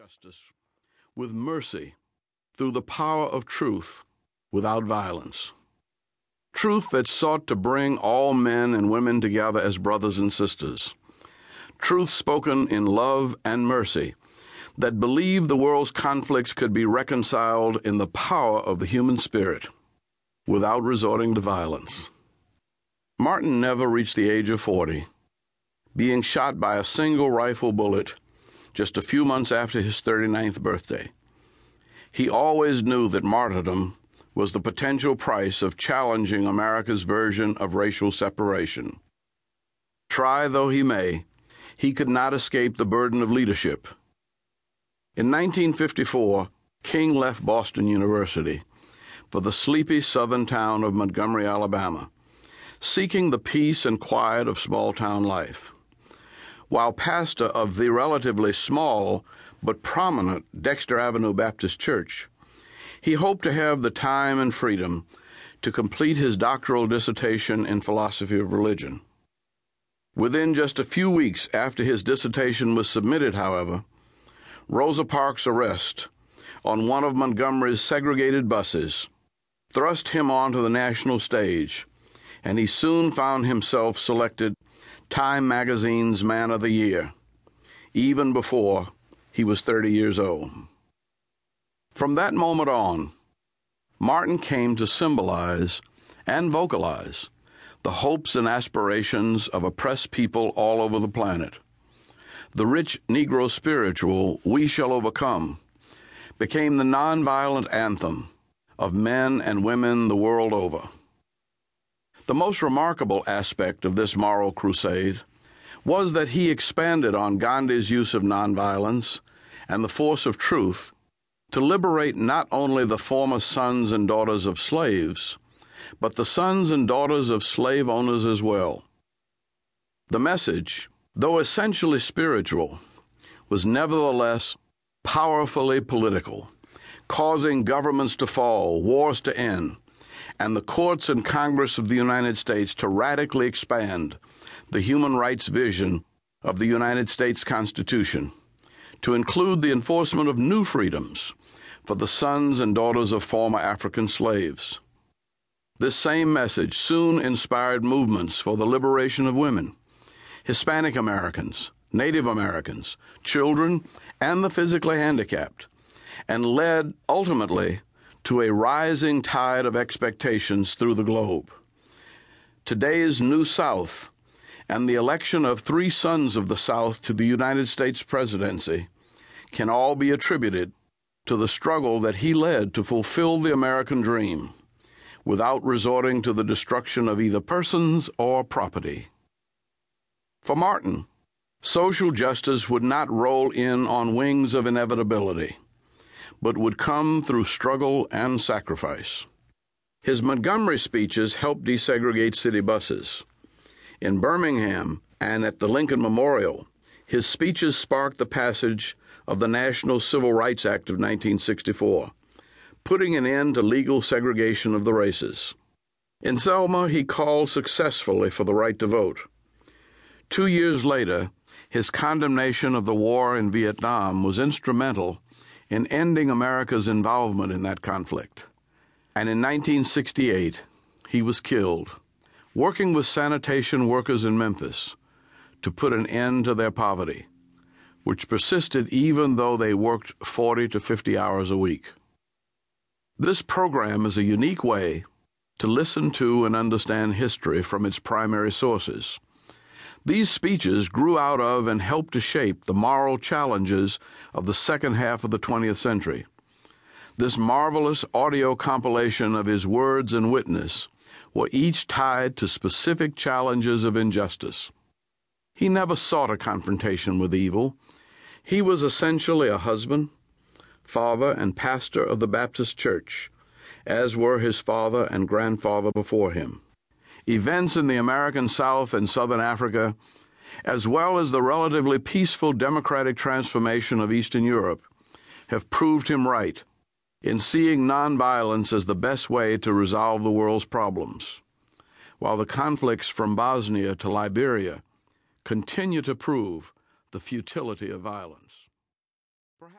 justice with mercy through the power of truth without violence. Truth that sought to bring all men and women together as brothers and sisters. Truth spoken in love and mercy that believed the world's conflicts could be reconciled in the power of the human spirit without resorting to violence. Martin never reached the age of 40, being shot by a single rifle bullet just a few months after his 39th birthday. He always knew that martyrdom was the potential price of challenging America's version of racial separation. Try though he may, he could not escape the burden of leadership. In 1954, King left Boston University for the sleepy southern town of Montgomery, Alabama, seeking the peace and quiet of small town life. While pastor of the relatively small but prominent Dexter Avenue Baptist Church, he hoped to have the time and freedom to complete his doctoral dissertation in philosophy of religion. Within just a few weeks after his dissertation was submitted, however, Rosa Parks' arrest on one of Montgomery's segregated buses thrust him onto the national stage, and he soon found himself selected Time magazine's Man of the Year, even before he was 30 years old. From that moment on, Martin came to symbolize and vocalize the hopes and aspirations of oppressed people all over the planet. The rich Negro spiritual, We Shall Overcome, became the nonviolent anthem of men and women the world over. The most remarkable aspect of this moral crusade was that he expanded on Gandhi's use of nonviolence and the force of truth to liberate not only the former sons and daughters of slaves, but the sons and daughters of slave owners as well. The message, though essentially spiritual, was nevertheless powerfully political, causing governments to fall, wars to end, and the courts and Congress of the United States to radically expand the human rights vision of the United States Constitution to include the enforcement of new freedoms for the sons and daughters of former African slaves. This same message soon inspired movements for the liberation of women, Hispanic Americans, Native Americans, children, and the physically handicapped, and led ultimately to a rising tide of expectations through the globe. Today's New South and the election of three sons of the South to the United States presidency can all be attributed to the struggle that he led to fulfill the American dream without resorting to the destruction of either persons or property. For Martin, social justice would not roll in on wings of inevitability, but would come through struggle and sacrifice. His Montgomery speeches helped desegregate city buses. In Birmingham and at the Lincoln Memorial, his speeches sparked the passage of the National Civil Rights Act of 1964, putting an end to legal segregation of the races. In Selma, he called successfully for the right to vote. Two years later, his condemnation of the war in Vietnam was instrumental in ending America's involvement in that conflict. And in 1968, he was killed, working with sanitation workers in Memphis to put an end to their poverty which persisted even though they worked 40 to 50 hours a week. This program is a unique way to listen to and understand history from its primary sources. These speeches grew out of and helped to shape the moral challenges of the second half of the 20th century. This marvelous audio compilation of his words and witness were each tied to specific challenges of injustice. He never sought a confrontation with evil. He was essentially a husband, father, and pastor of the Baptist Church, as were his father and grandfather before him. Events in the American South and Southern Africa, as well as the relatively peaceful democratic transformation of Eastern Europe, have proved him right in seeing nonviolence as the best way to resolve the world's problems, while the conflicts from Bosnia to Liberia continue to prove the futility of violence.